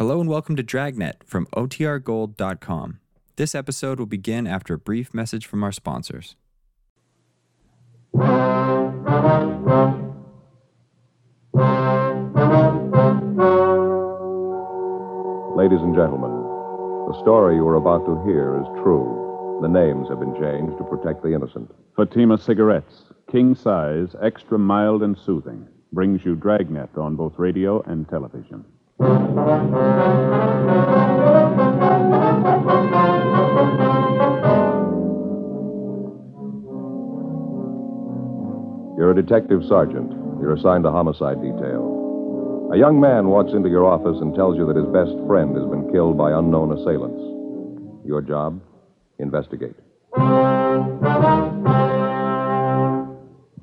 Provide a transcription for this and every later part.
Hello and welcome to Dragnet from OTRGold.com. This episode will begin after a brief message from our sponsors. Ladies and gentlemen, the story you are about to hear is true. The names have been changed to protect the innocent. Fatima Cigarettes, king size, extra mild and soothing, brings you Dragnet on both radio and television. You're a detective sergeant. You're assigned to homicide detail. A young man walks into your office and tells you that his best friend has been killed by unknown assailants. Your job? Investigate.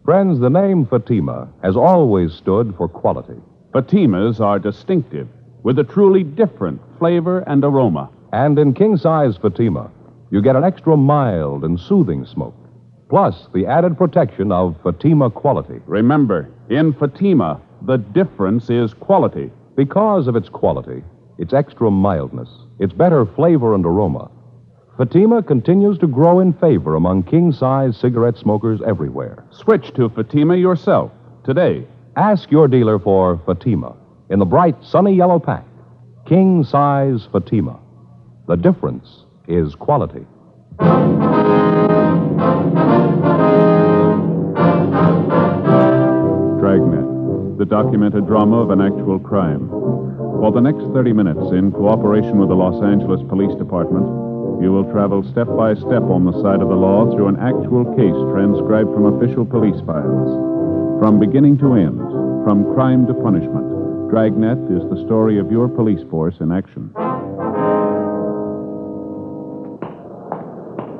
Friends, the name Fatima has always stood for quality. Fatimas are distinctive, with a truly different flavor and aroma. And in king size Fatima, you get an extra mild and soothing smoke, plus the added protection of Fatima quality. Remember, in Fatima, the difference is quality. Because of its quality, its extra mildness, its better flavor and aroma, Fatima continues to grow in favor among king size cigarette smokers everywhere. Switch to Fatima yourself today. Ask your dealer for Fatima in the bright, sunny yellow pack. King size Fatima. The difference is quality. Dragnet, the documented drama of an actual crime. For the next 30 minutes, in cooperation with the Los Angeles Police Department, you will travel step by step on the side of the law through an actual case transcribed from official police files. From beginning to end, from crime to punishment, Dragnet is the story of your police force in action.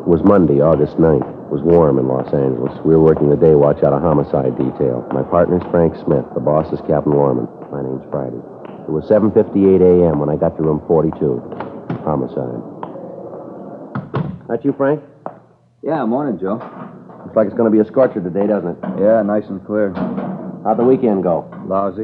It was Monday, August 9th. It was warm in Los Angeles. We were working the day watch out of homicide detail. My partner's Frank Smith. The boss is Captain Lorman. My name's Friday. It was 7.58 a.m. when I got to room 42. Homicide. That you, Frank? Yeah, morning, Joe. Looks like it's going to be a scorcher today, doesn't it? Yeah, nice and clear. How'd the weekend go? Lousy.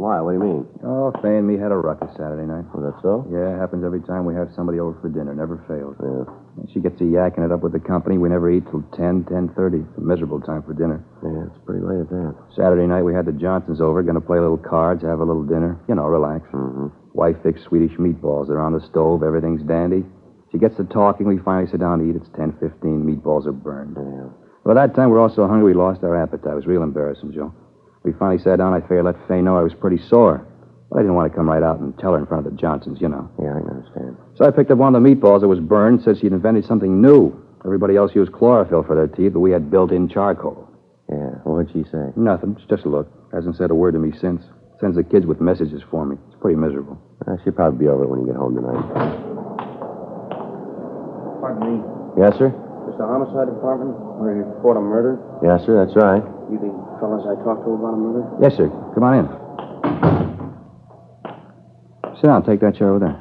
Why? What do you mean? Oh, Fay and me had a ruckus Saturday night. Was that so? Yeah, it happens every time we have somebody over for dinner. Never fails. Yeah. She gets to yakking it up with the company. We never eat till 10, 10.30. It's a miserable time for dinner. Yeah, it's pretty late at that. Saturday night, we had the Johnsons over. Going to play a little cards, have a little dinner. You know, relax. Mm-hmm. Wife fixed Swedish meatballs. They're on the stove. Everything's dandy. She gets to talking. We finally sit down to eat. It's 10.15. Meatballs are burned. Yeah. By that time, we're all so hungry we lost our appetite. It was real embarrassing, Joe. We finally sat down. I figured I'd let Fay know I was pretty sore. But I didn't want to come right out and tell her in front of the Johnsons, you know. Yeah, I can understand. So I picked up one of the meatballs that was burned, said she'd invented something new. Everybody else used chlorophyll for their teeth, but we had built-in charcoal. Yeah. What'd she say? Nothing, just a look. Hasn't said a word to me since. Sends the kids with messages for me. It's pretty miserable. Uh, she'll probably be over it when you get home tonight. Pardon me. Yes, sir? The homicide department where you report a murder? Yes, sir, that's right. You the fellas I talked to about a murder? Yes, sir. Come on in. Sit down. Take that chair over there.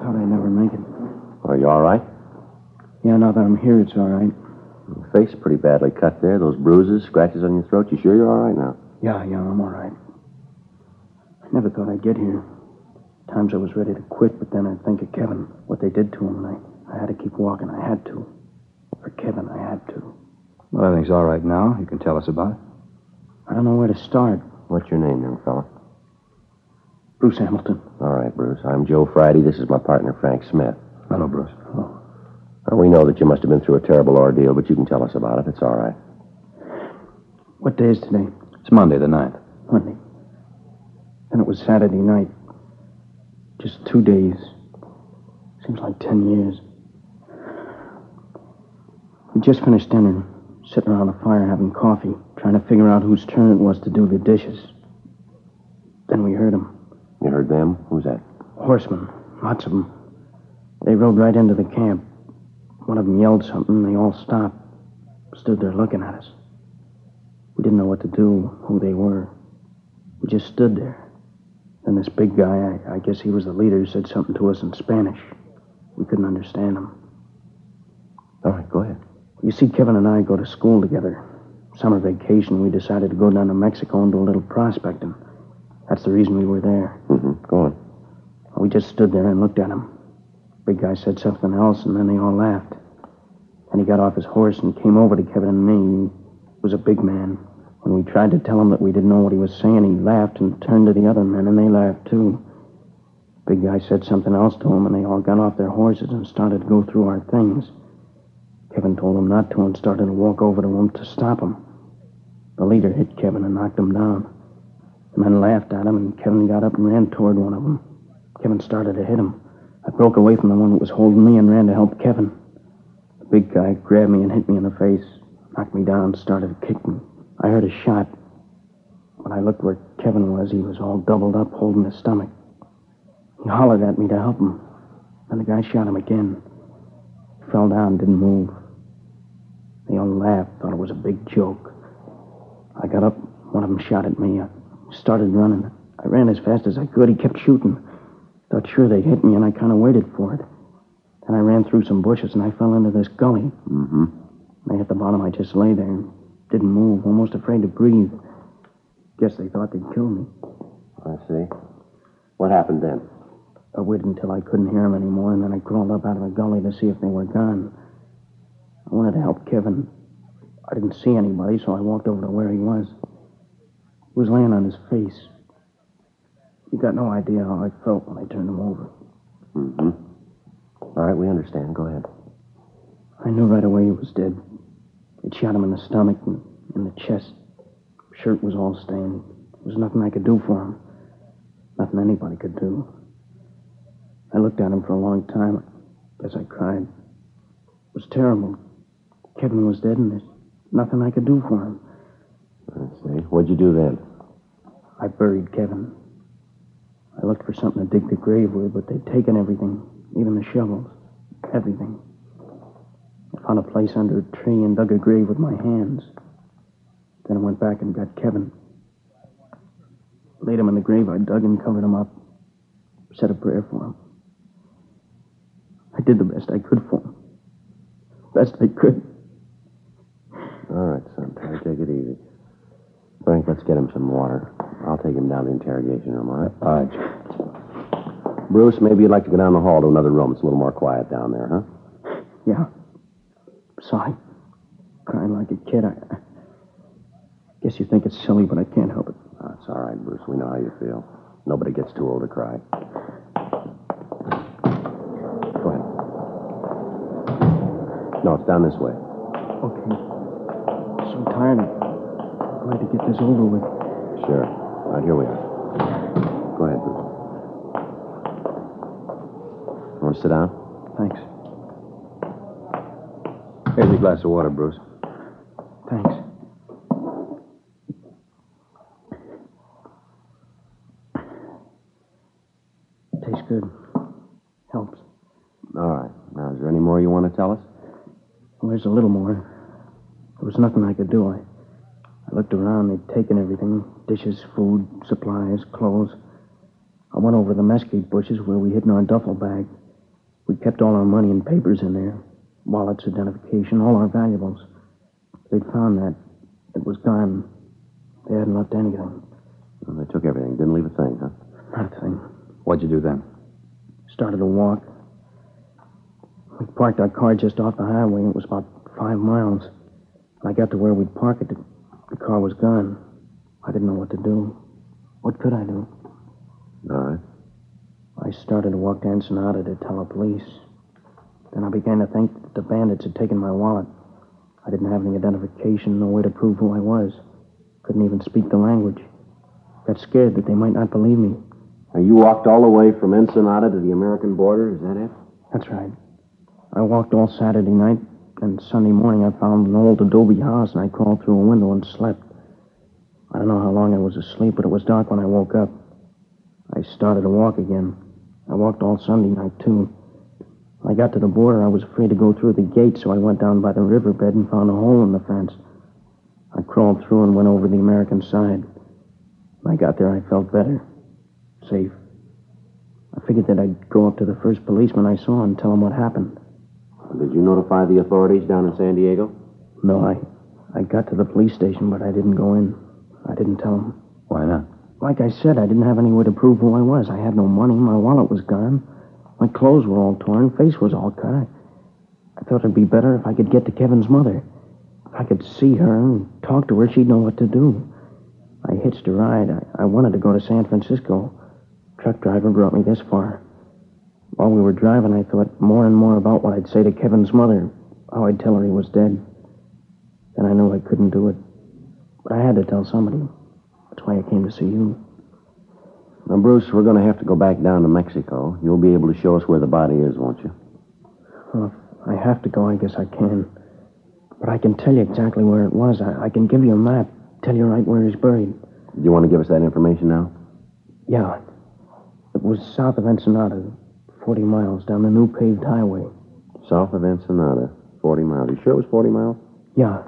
Thought I'd never make it. Are you all right? Yeah, now that I'm here, it's all right. Your face pretty badly cut there. Those bruises, scratches on your throat. You sure you're all right now? Yeah, yeah, I'm all right. I never thought I'd get here. Times I was ready to quit, but then I'd think of Kevin, what they did to him, and I, I had to keep walking. I had to. For Kevin, I had to. Well, everything's all right now. You can tell us about it. I don't know where to start. What's your name, young fella? Bruce Hamilton. All right, Bruce. I'm Joe Friday. This is my partner, Frank Smith. Hello, Bruce. Oh. Now, we know that you must have been through a terrible ordeal, but you can tell us about it. It's all right. What day is today? It's Monday the 9th. Monday. Then it was Saturday night. Just two days. Seems like ten years. We just finished dinner, sitting around the fire having coffee, trying to figure out whose turn it was to do the dishes. Then we heard them. You heard them? Who's that? Horsemen, lots of them. They rode right into the camp. One of them yelled something, and they all stopped. Stood there looking at us. We didn't know what to do, who they were. We just stood there. Then this big guy, I, I guess he was the leader, said something to us in Spanish. We couldn't understand him. All right, go ahead. You see, Kevin and I go to school together. Summer vacation, we decided to go down to Mexico and do a little prospecting. That's the reason we were there. Mm-hmm. just stood there and looked at him. Big guy said something else, and then they all laughed. Then he got off his horse and came over to Kevin and me. He was a big man. When we tried to tell him that we didn't know what he was saying, he laughed and turned to the other men, and they laughed too. Big guy said something else to him, and they all got off their horses and started to go through our things. Kevin told them not to and started to walk over to him to stop him. The leader hit Kevin and knocked him down. The men laughed at him, and Kevin got up and ran toward one of them. Kevin started to hit him. I broke away from the one that was holding me and ran to help Kevin. The big guy grabbed me and hit me in the face, knocked me down, started to kick me. I heard a shot. When I looked where Kevin was, he was all doubled up, holding his stomach. He hollered at me to help him. Then the guy shot him again. He fell down, didn't move. They all laughed, thought it was a big joke. I got up. One of them shot at me. I started running. I ran as fast as I could. He kept shooting. Thought sure they'd hit me, and I kind of waited for it. Then I ran through some bushes, and I fell into this gully. Mm-hmm. When I hit the bottom, I just lay there and didn't move, almost afraid to breathe. Guess they thought they'd kill me. I see. What happened then? I waited until I couldn't hear them anymore, and then I crawled up out of the gully to see if they were gone. I wanted to help Kevin. I didn't see anybody, so I walked over to where he was. He was laying on his face. You got no idea how I felt when I turned him over. Mm-hmm. All right, we understand. Go ahead. I knew right away he was dead. It shot him in the stomach and in the chest. Shirt was all stained. There was nothing I could do for him. Nothing anybody could do. I looked at him for a long time. I guess I cried. It was terrible. Kevin was dead, and there's nothing I could do for him. I see. What'd you do then? I buried Kevin. I looked for something to dig the grave with, but they'd taken everything, even the shovels. Everything. I found a place under a tree and dug a grave with my hands. Then I went back and got Kevin. Laid him in the grave I dug and covered him up. Said a prayer for him. I did the best I could for him. Best I could. All right, son. Try to take it easy. Frank, let's get him some water. I'll take him down to the interrogation room, all right? All right, Bruce, maybe you'd like to go down the hall to another room. It's a little more quiet down there, huh? Yeah. Sorry. Crying like a kid. I, I guess you think it's silly, but I can't help it. That's all right, Bruce. We know how you feel. Nobody gets too old to cry. Go ahead. No, it's down this way. Okay. Tired. I'm glad to get this over with. Sure. All right, here we are. Go ahead, Bruce. Want to sit down? Thanks. Here's a glass of water, Bruce. Thanks. Tastes good. Helps. All right. Now, is there any more you want to tell us? Well, there's a little more. There was nothing I could do. I, I looked around. They'd taken everything dishes, food, supplies, clothes. I went over the mesquite bushes where we hid in our duffel bag. We kept all our money and papers in there wallets, identification, all our valuables. They'd found that. It was gone. They hadn't left anything. Well, they took everything. Didn't leave a thing, huh? Not a thing. What'd you do then? Started to walk. We parked our car just off the highway. It was about five miles. When I got to where we'd park it, the, the car was gone. I didn't know what to do. What could I do? All right. I started to walk to Ensenada to tell the police. Then I began to think that the bandits had taken my wallet. I didn't have any identification, no way to prove who I was. Couldn't even speak the language. Got scared that they might not believe me. Now, you walked all the way from Ensenada to the American border, is that it? That's right. I walked all Saturday night, and Sunday morning I found an old adobe house, and I crawled through a window and slept. I don't know how long I was asleep, but it was dark when I woke up. I started to walk again. I walked all Sunday night, too. When I got to the border, I was afraid to go through the gate, so I went down by the riverbed and found a hole in the fence. I crawled through and went over the American side. When I got there, I felt better. Safe. I figured that I'd go up to the first policeman I saw and tell him what happened. Did you notify the authorities down in San Diego? No, I, I got to the police station, but I didn't go in. I didn't tell them. Why not? like I said, I didn't have any way to prove who I was. I had no money. My wallet was gone. My clothes were all torn. Face was all cut. I, I thought it'd be better if I could get to Kevin's mother. If I could see her and talk to her, she'd know what to do. I hitched a ride. I, I wanted to go to San Francisco. Truck driver brought me this far. While we were driving, I thought more and more about what I'd say to Kevin's mother, how I'd tell her he was dead. Then I knew I couldn't do it. But I had to tell somebody. That's why I came to see you. Now, Bruce, we're going to have to go back down to Mexico. You'll be able to show us where the body is, won't you? Well, if I have to go, I guess I can. But I can tell you exactly where it was. I, I can give you a map, tell you right where he's buried. Do you want to give us that information now? Yeah. It was south of Ensenada, 40 miles down the new paved highway. South of Ensenada, 40 miles. You sure it was 40 miles? Yeah.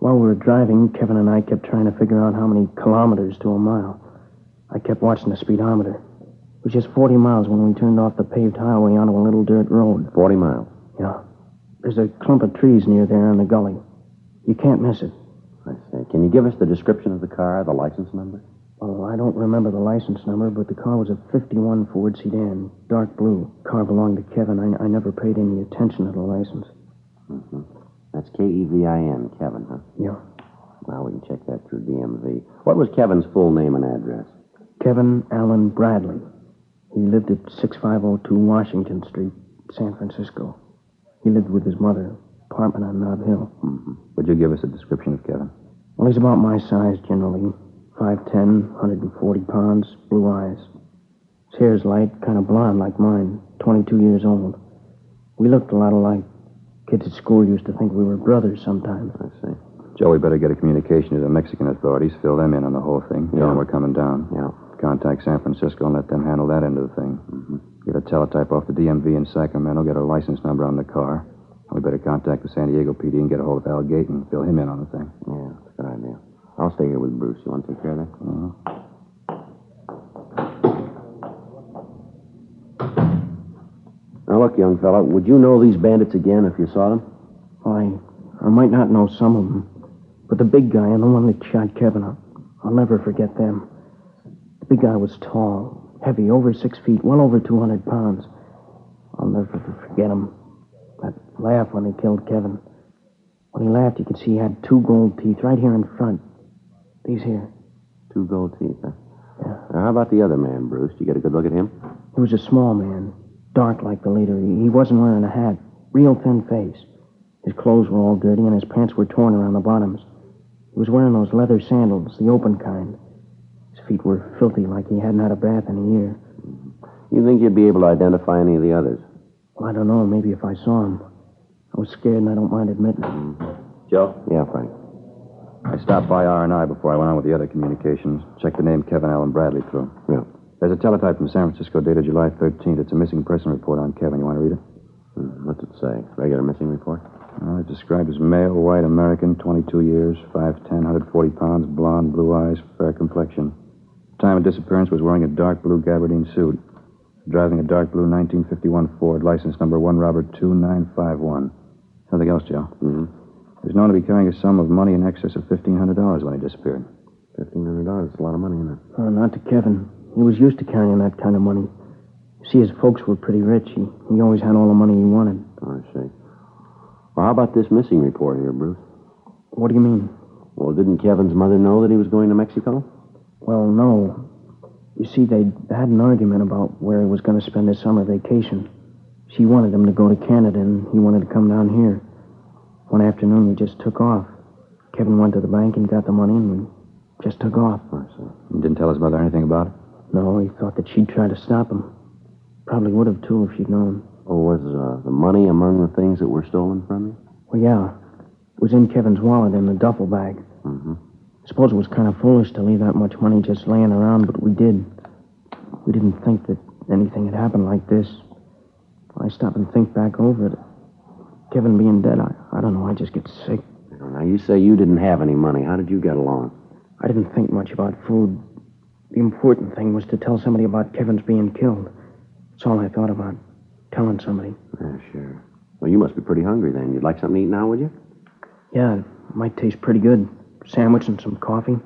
While we were driving, Kevin and I kept trying to figure out how many kilometers to a mile. I kept watching the speedometer. It was just 40 miles when we turned off the paved highway onto a little dirt road. 40 miles. Yeah. There's a clump of trees near there in the gully. You can't miss it. I say, can you give us the description of the car, the license number? Well, I don't remember the license number, but the car was a 51 Ford sedan, dark blue. Car belonged to Kevin. I, I never paid any attention to the license. Mm-hmm. That's K E V I N, Kevin, huh? Yeah. Well, we can check that through DMV. What was Kevin's full name and address? Kevin Allen Bradley. He lived at 6502 Washington Street, San Francisco. He lived with his mother, apartment on Nob Hill. Mm-hmm. Would you give us a description of Kevin? Well, he's about my size generally. 5'10, 140 pounds, blue eyes. His hair's light, kind of blonde like mine, 22 years old. We looked a lot alike. Kids at school used to think we were brothers sometimes. I see. Joe, we better get a communication to the Mexican authorities, fill them in on the whole thing. Tell Yeah. them we're coming down. Yeah. Contact San Francisco and let them handle that end of the thing. Mm-hmm. Get a teletype off the DMV in Sacramento, get a license number on the car. We better contact the San Diego PD and get a hold of Al Gate and fill him in on the thing. I'll stay here with Bruce. You want to take care of that? Uh-huh. Now, look, young fella, would you know these bandits again if you saw them? I, I might not know some of them, but the big guy and the one that shot Kevin, I'll, I'll never forget them. The big guy was tall, heavy, over six feet, well over 200 pounds. I'll never forget him. That laugh when they killed Kevin. When he laughed, you could see he had two gold teeth right here in front. These here. Two gold teeth, huh? Yeah. Now, how about the other man, Bruce? Did you get a good look at him? He was a small man, dark like the leader. He he wasn't wearing a hat, real thin face. His clothes were all dirty and his pants were torn around the bottoms. He was wearing those leather sandals, the open kind. His feet were filthy like he hadn't had a bath in a year. Mm-hmm. You think you'd be able to identify any of the others? Well, I don't know, maybe if I saw him. I was scared and I don't mind admitting it. Mm-hmm. Joe? Yeah, Frank. I stopped by R&I before I went on with the other communications. Checked the name Kevin Allen Bradley through. Yeah. There's a teletype from San Francisco dated July 13th. It's a missing person report on Kevin. You want to read it? Hmm, What's it say? Regular missing report? Uh, it's described as male, white American, 22 years, 5'10", 140 pounds, blonde, blue eyes, fair complexion. Time of disappearance was wearing a dark blue gabardine suit. Driving a dark blue 1951 Ford, license number 1 Robert 2951. Something else, Joe. Mm-hmm. He's known to be carrying a sum of money in excess of $1,500 when he disappeared. $1,500. That's a lot of money, isn't it? Uh, not to Kevin. He was used to carrying that kind of money. You See, his folks were pretty rich. He, he always had all the money he wanted. Oh, I see. Well, how about this missing report here, Bruce? What do you mean? Well, didn't Kevin's mother know that he was going to Mexico? Well, no. You see, they had an argument about where he was going to spend his summer vacation. She wanted him to go to Canada, and he wanted to come down here. One afternoon, we just took off. Kevin went to the bank and got the money, and we just took off. I see. He didn't tell his mother anything about it? No, he thought that she'd try to stop him. Probably would have, too, if she'd known. Oh, was uh, the money among the things that were stolen from you? Well, yeah. It was in Kevin's wallet in the duffel bag. Mm-hmm. I suppose it was kind of foolish to leave that much money just laying around, but we did. We didn't think that anything had happened like this. I stop and think back over it, Kevin being dead, I, I don't know, I just get sick. Now, you say you didn't have any money. How did you get along? I didn't think much about food. The important thing was to tell somebody about Kevin's being killed. That's all I thought about, telling somebody. Yeah, sure. Well, you must be pretty hungry then. You'd like something to eat now, would you? Yeah, it might taste pretty good. Sandwich and some coffee.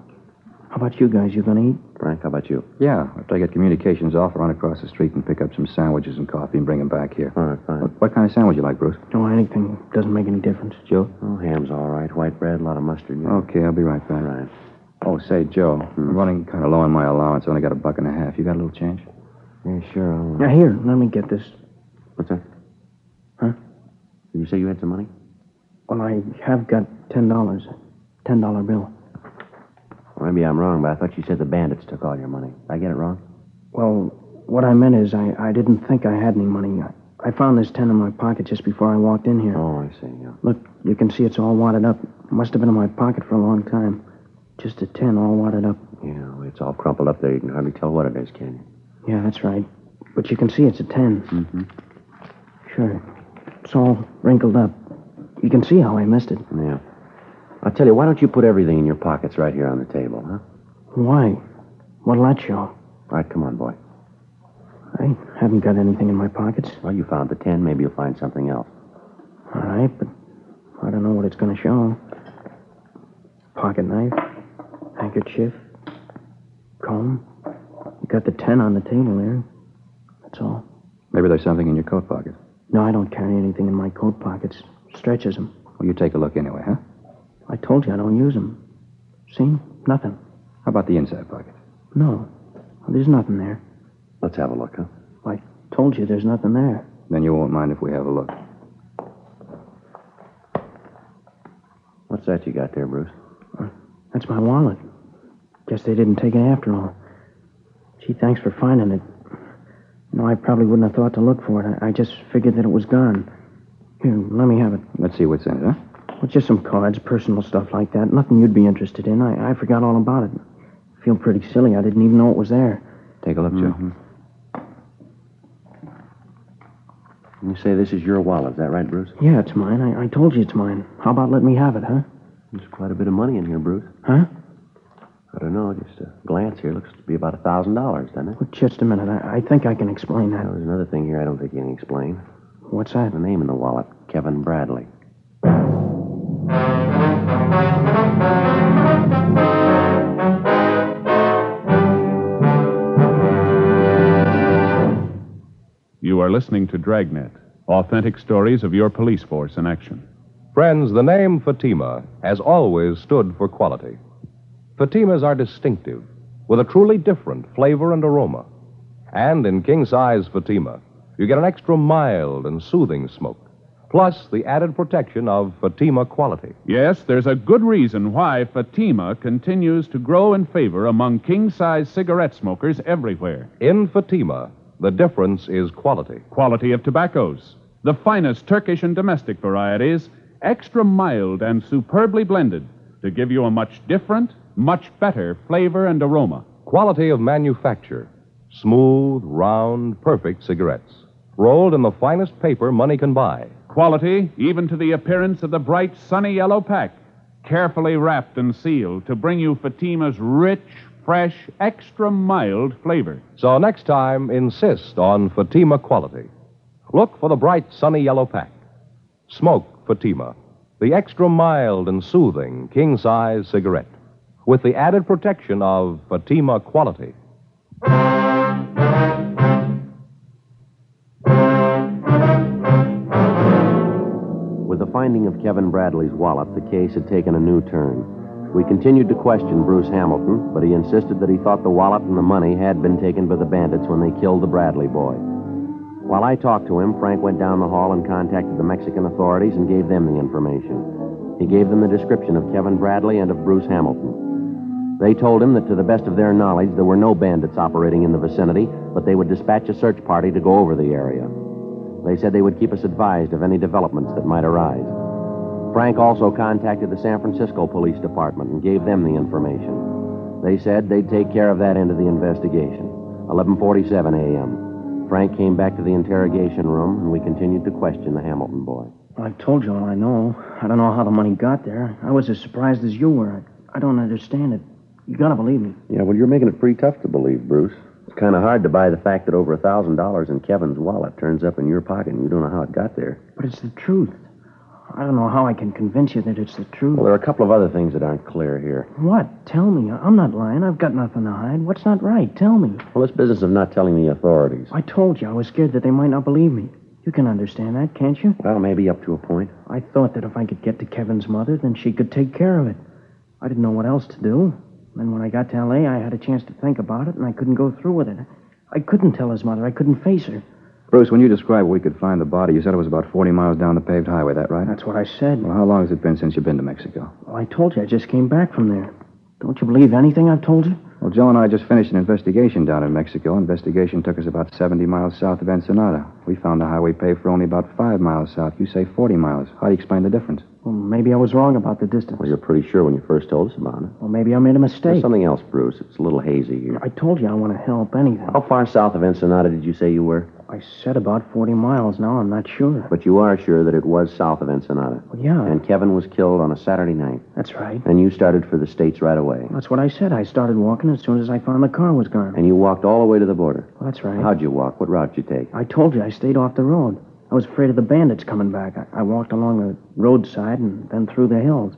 How about you guys? You gonna eat? Frank, how about you? Yeah, after I get communications off, I'll run across the street and pick up some sandwiches and coffee and bring them back here. All right, fine. What, what kind of sandwich you like, Bruce? No, anything doesn't make any difference. Joe? Oh, ham's all right. White bread, a lot of mustard. you know. Okay, I'll be right back. Right. Oh, say, Joe, I'm hmm. running kind of low on my allowance. I only got a buck and a half. You got a little change? Yeah, sure. I'll... Uh, now, here, let me get this. What's that? Huh? Did you say you had some money? Well, I have got $10. $10 bill. Well, maybe I'm wrong, but I thought you said the bandits took all your money. Did I get it wrong? Well, what I meant is I, I didn't think I had any money. I, I found this 10 in my pocket just before I walked in here. Oh, I see. Yeah. Look, you can see it's all wadded up. It must have been in my pocket for a long time. Just a 10 all wadded up. Yeah, it's all crumpled up there. You can hardly tell what it is, can you? Yeah, that's right. But you can see it's a 10. Mm-hmm. Sure. It's all wrinkled up. You can see how I missed it. Yeah. I'll tell you, why don't you put everything in your pockets right here on the table, huh? Why? What'll that show? All right, come on, boy. I haven't got anything in my pockets. Well, you found the ten. Maybe you'll find something else. All right, but I don't know what it's going to show. Pocket knife, handkerchief, comb. You got the 10 on the table there. That's all. Maybe there's something in your coat pocket. No, I don't carry anything in my coat pockets. Stretches them. Well, you take a look anyway, huh? I told you I don't use them. See? Nothing. How about the inside pocket? No. There's nothing there. Let's have a look, huh? I told you there's nothing there. Then you won't mind if we have a look. What's that you got there, Bruce? Uh, that's my wallet. Guess they didn't take it after all. Gee, thanks for finding it. No, I probably wouldn't have thought to look for it. I, I just figured that it was gone. Here, let me have it. Let's see what's in it, huh? Well, just some cards, personal stuff like that. Nothing you'd be interested in. I, I forgot all about it. I feel pretty silly. I didn't even know it was there. Take a look, Joe. Mm-hmm. You say this is your wallet, is that right, Bruce? Yeah, it's mine. I, I told you it's mine. How about letting me have it, huh? There's quite a bit of money in here, Bruce. Huh? I don't know, just a glance here. Looks to be about a thousand dollars, doesn't it? Well, just a minute. I, I think I can explain Now, that. there's another thing here I don't think you can explain. What's that? The name in the wallet, Kevin Bradley. You are listening to Dragnet, authentic stories of your police force in action. Friends, the name Fatima has always stood for quality. Fatimas are distinctive, with a truly different flavor and aroma. And in king size Fatima, you get an extra mild and soothing smoke, plus the added protection of Fatima quality. Yes, there's a good reason why Fatima continues to grow in favor among king size cigarette smokers everywhere. In Fatima, the difference is quality. Quality of tobaccos, the finest Turkish and domestic varieties, extra mild and superbly blended to give you a much different, much better flavor and aroma. Quality of manufacture. Smooth, round, perfect cigarettes. Rolled in the finest paper money can buy. Quality, even to the appearance of the bright sunny yellow pack, carefully wrapped and sealed to bring you Fatima's rich, fresh, extra mild flavor. So next time, insist on Fatima quality. Look for the bright sunny yellow pack. Smoke Fatima, the extra mild and soothing king size cigarette, with the added protection of Fatima quality. Finding of Kevin Bradley's wallet, the case had taken a new turn. We continued to question Bruce Hamilton, but he insisted that he thought the wallet and the money had been taken by the bandits when they killed the Bradley boy. While I talked to him, Frank went down the hall and contacted the Mexican authorities and gave them the information. He gave them the description of Kevin Bradley and of Bruce Hamilton. They told him that to the best of their knowledge, there were no bandits operating in the vicinity, but they would dispatch a search party to go over the area. They said they would keep us advised of any developments that might arise. Frank also contacted the San Francisco Police Department and gave them the information. They said they'd take care of that end of the investigation. 11:47 a.m. Frank came back to the interrogation room and we continued to question the Hamilton boy. I've told you all I know. I don't know how the money got there. I was as surprised as you were. I, I don't understand it. You gotta believe me. Yeah, well, you're making it pretty tough to believe, Bruce. It's kind of hard to buy the fact that over a thousand dollars in Kevin's wallet turns up in your pocket and you don't know how it got there. But it's the truth. I don't know how I can convince you that it's the truth. Well, there are a couple of other things that aren't clear here. What? Tell me. I'm not lying. I've got nothing to hide. What's not right? Tell me. Well, this business of not telling the authorities. I told you I was scared that they might not believe me. You can understand that, can't you? Well, maybe up to a point. I thought that if I could get to Kevin's mother, then she could take care of it. I didn't know what else to do. Then when I got to L.A., I had a chance to think about it, and I couldn't go through with it. I couldn't tell his mother. I couldn't face her. Bruce, when you described where we could find the body, you said it was about 40 miles down the paved highway, that right? That's what I said. Well, how long has it been since you've been to Mexico? Well, I told you I just came back from there. Don't you believe anything I've told you? Well, Joe and I just finished an investigation down in Mexico. Investigation took us about 70 miles south of Ensenada. We found the highway paved for only about five miles south. You say 40 miles. How do you explain the difference? Well, maybe I was wrong about the distance. Well, you're pretty sure when you first told us about it. Well, maybe I made a mistake. There's mistake. something else, Bruce. It's a little hazy here. I told you I want to help anything. How far south of Ensenada did you say you were? I said about 40 miles now. I'm not sure. But you are sure that it was south of Ensenada. Well, yeah, And Kevin was killed on a Saturday night. that's right. And you started for the States right away. That's what I said. I started walking as soon as I found the car was gone. And you walked all the way to the border. Well, that's right. How'd you walk? What route did you take? I told you I stayed off the road. I was afraid of the bandits coming back. I, I walked along the roadside and then through the hills.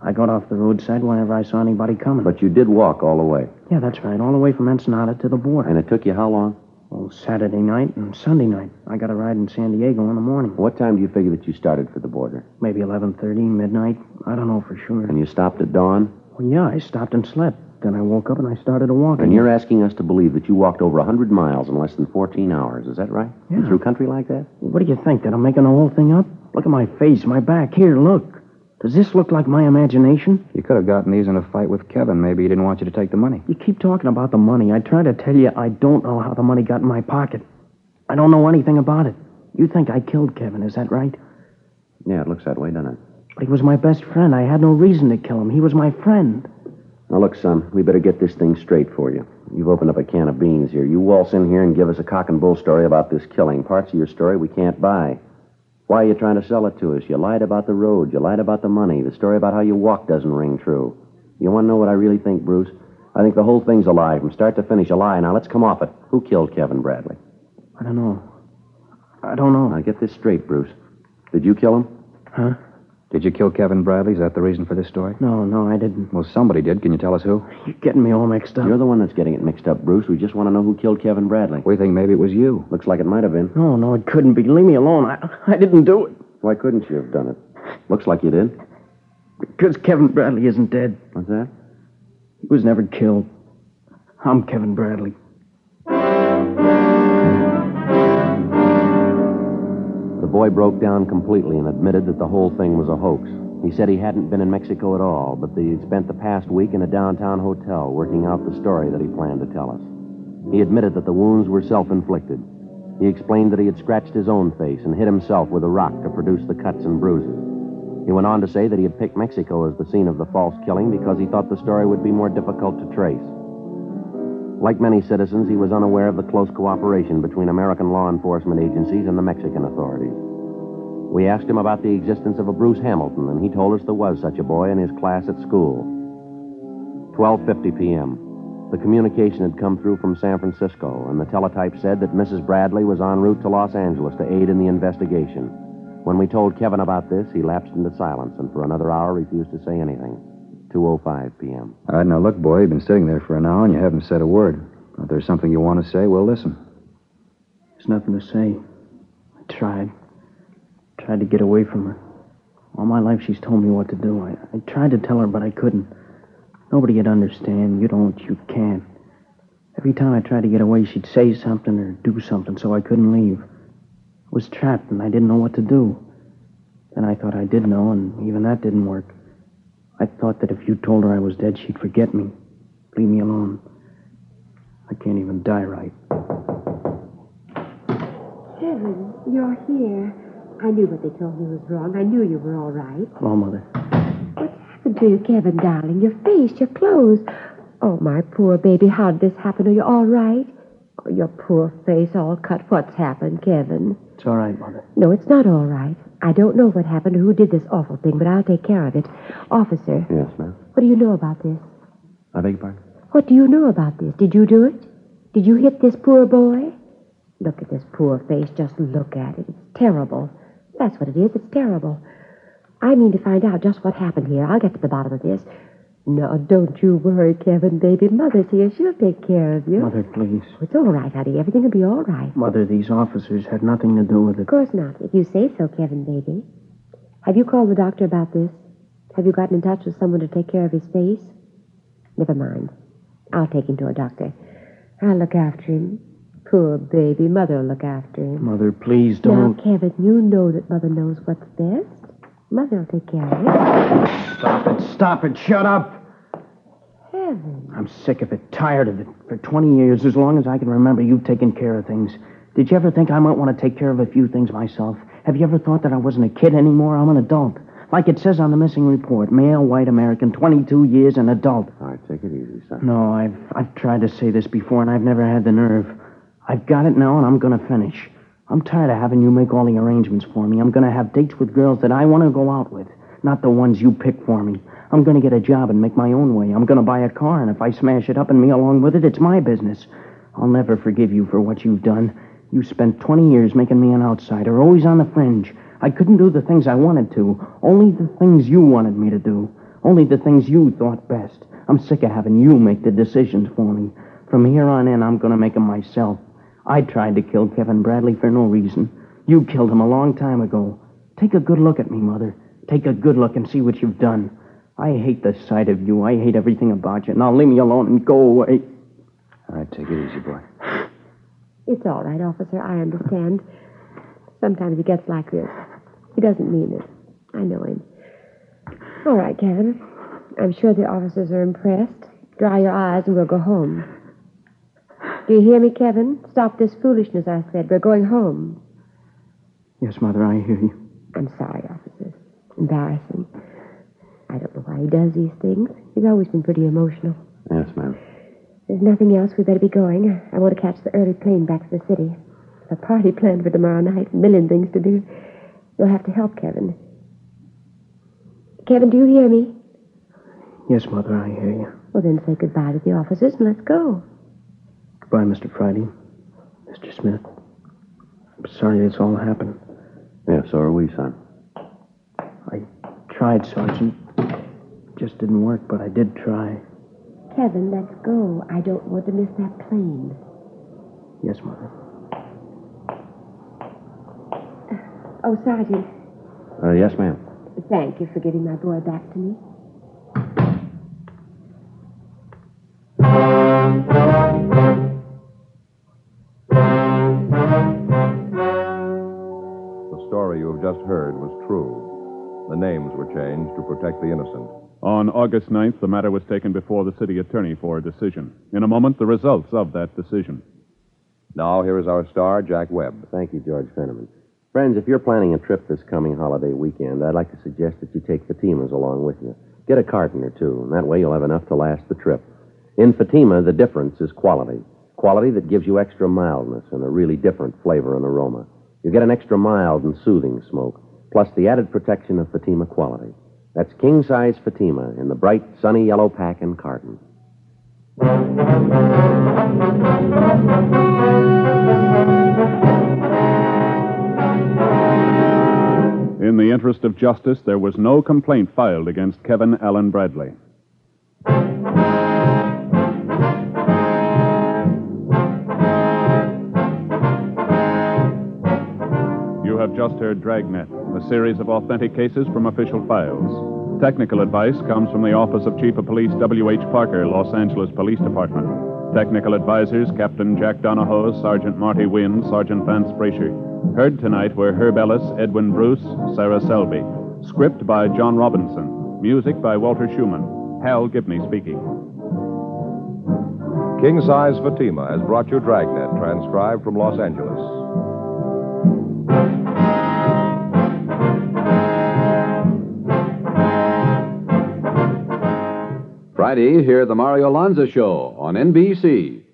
I got off the roadside whenever I saw anybody coming. But you did walk all the way. yeah, that's right. All the way from Ensenada to the border. And it took you how long? Well, Saturday night and Sunday night. I got a ride in San Diego in the morning. What time do you figure that you started for the border? Maybe 11.30, midnight. I don't know for sure. And you stopped at dawn? Well, yeah, I stopped and slept. Then I woke up and I started to walk. And you're asking us to believe that you walked over a 100 miles in less than 14 hours. Is that right? Yeah. Through country like that? What do you think? That I'm making the whole thing up? Look at my face, my back. Here, look. Does this look like my imagination? You could have gotten these in a fight with Kevin. Maybe he didn't want you to take the money. You keep talking about the money. I try to tell you I don't know how the money got in my pocket. I don't know anything about it. You think I killed Kevin, is that right? Yeah, it looks that way, doesn't it? But he was my best friend. I had no reason to kill him. He was my friend. Now, look, son, we better get this thing straight for you. You've opened up a can of beans here. You waltz in here and give us a cock and bull story about this killing. Parts of your story we can't buy. Why are you trying to sell it to us? You lied about the road. You lied about the money. The story about how you walked doesn't ring true. You want to know what I really think, Bruce? I think the whole thing's a lie, from start to finish, a lie. Now, let's come off it. Who killed Kevin Bradley? I don't know. I don't know. Now, get this straight, Bruce. Did you kill him? Huh? Did you kill Kevin Bradley? Is that the reason for this story? No, no, I didn't. Well, somebody did. Can you tell us who? You're getting me all mixed up. You're the one that's getting it mixed up, Bruce. We just want to know who killed Kevin Bradley. We think maybe it was you. Looks like it might have been. No, no, it couldn't be. Leave me alone. I, I didn't do it. Why couldn't you have done it? Looks like you did. Because Kevin Bradley isn't dead. What's that? He was never killed. I'm Kevin Bradley. Boy broke down completely and admitted that the whole thing was a hoax. He said he hadn't been in Mexico at all, but that he'd spent the past week in a downtown hotel working out the story that he planned to tell us. He admitted that the wounds were self inflicted. He explained that he had scratched his own face and hit himself with a rock to produce the cuts and bruises. He went on to say that he had picked Mexico as the scene of the false killing because he thought the story would be more difficult to trace. Like many citizens, he was unaware of the close cooperation between American law enforcement agencies and the Mexican authorities. We asked him about the existence of a Bruce Hamilton, and he told us there was such a boy in his class at school. 12:50 p.m. The communication had come through from San Francisco, and the teletype said that Mrs. Bradley was en route to Los Angeles to aid in the investigation. When we told Kevin about this, he lapsed into silence and for another hour refused to say anything. 2:05 p.m. All right, now look, boy, you've been sitting there for an hour and you haven't said a word. If there's something you want to say, we'll listen. There's nothing to say. I tried. Tried to get away from her. All my life she's told me what to do. I, I tried to tell her, but I couldn't. Nobody would understand. You don't, you can't. Every time I tried to get away, she'd say something or do something, so I couldn't leave. I was trapped, and I didn't know what to do. Then I thought I did know, and even that didn't work. I thought that if you told her I was dead, she'd forget me, leave me alone. I can't even die right. Kevin, you're here. I knew what they told me was wrong. I knew you were all right. Hello, Mother. What happened to you, Kevin, darling? Your face, your clothes. Oh, my poor baby, how did this happen? Are you all right? Oh, your poor face all cut. What's happened, Kevin? It's all right, Mother. No, it's not all right. I don't know what happened or who did this awful thing, but I'll take care of it. Officer, Yes, ma'am. what do you know about this? I beg your pardon? What do you know about this? Did you do it? Did you hit this poor boy? Look at this poor face. Just look at it. It's terrible. That's what it is. It's terrible. I mean to find out just what happened here. I'll get to the bottom of this. No, don't you worry, Kevin, baby. Mother's here. She'll take care of you. Mother, please. It's all right, honey. Everything will be all right. Mother, these officers had nothing to do with it. Of course not, if you say so, Kevin, baby. Have you called the doctor about this? Have you gotten in touch with someone to take care of his face? Never mind. I'll take him to a doctor. I'll look after him. Poor baby. Mother will look after him. Mother, please don't. Kevin, you know that Mother knows what's best. Mother will take care of it. Stop it. Stop it. Shut up. Heaven. I'm sick of it, tired of it. For 20 years, as long as I can remember, you've taken care of things. Did you ever think I might want to take care of a few things myself? Have you ever thought that I wasn't a kid anymore? I'm an adult. Like it says on the missing report, male, white American, 22 years, an adult. All right, take it easy, son. No, I've I've tried to say this before, and I've never had the nerve. I've got it now, and I'm going to finish. I'm tired of having you make all the arrangements for me. I'm going to have dates with girls that I want to go out with, not the ones you pick for me. I'm going to get a job and make my own way. I'm going to buy a car, and if I smash it up and me along with it, it's my business. I'll never forgive you for what you've done. You spent 20 years making me an outsider, always on the fringe. I couldn't do the things I wanted to, only the things you wanted me to do, only the things you thought best. I'm sick of having you make the decisions for me. From here on in, I'm going to make them myself. I tried to kill Kevin Bradley for no reason. You killed him a long time ago. Take a good look at me, Mother. Take a good look and see what you've done. I hate the sight of you. I hate everything about you. Now leave me alone and go away. All right, take it easy, boy. It's all right, officer. I understand. Sometimes he gets like this. He doesn't mean it. I know him. All right, Kevin. I'm sure the officers are impressed. Dry your eyes and we'll go home. Do you hear me, Kevin? Stop this foolishness, I said. We're going home. Yes, Mother, I hear you. I'm sorry, officers. Embarrassing. I don't know why he does these things. He's always been pretty emotional. Yes, ma'am. There's nothing else. We'd better be going. I want to catch the early plane back to the city. A party planned for tomorrow night. A million things to do. You'll have to help Kevin. Kevin, do you hear me? Yes, Mother, I hear you. Well, then say goodbye to the officers and let's go. Goodbye, Mr. Friday. Mr. Smith. I'm sorry this all happened. Yeah, so are we, son. I tried, Sergeant. Just didn't work, but I did try. Kevin, let's go. I don't want to miss that plane. Yes, Mother. Oh, Sergeant, Uh, yes, ma'am. thank you for giving my boy back to me. Story you have just heard was true. The names were changed to protect the innocent. On August 9th, the matter was taken before the city attorney for a decision. In a moment, the results of that decision. Now, here is our star, Jack Webb. Thank you, George Fenneman. Friends, if you're planning a trip this coming holiday weekend, I'd like to suggest that you take Fatima's along with you. Get a carton or two, and that way you'll have enough to last the trip. In Fatima, the difference is quality. Quality that gives you extra mildness and a really different flavor and aroma. You get an extra mild and soothing smoke, plus the added protection of Fatima quality. That's king size Fatima in the bright, sunny yellow pack and carton. In the interest of justice, there was no complaint filed against Kevin Allen Bradley. Just heard Dragnet, a series of authentic cases from official files. Technical advice comes from the Office of Chief of Police W.H. Parker, Los Angeles Police Department. Technical advisors Captain Jack Donahoe, Sergeant Marty Wynn, Sergeant Vance Brasher. Heard tonight were Herb Ellis, Edwin Bruce, Sarah Selby. Script by John Robinson. Music by Walter Schumann. Hal Gibney speaking. King Size Fatima has brought you Dragnet, transcribed from Los Angeles. Friday, hear the Mario Lanza Show on NBC.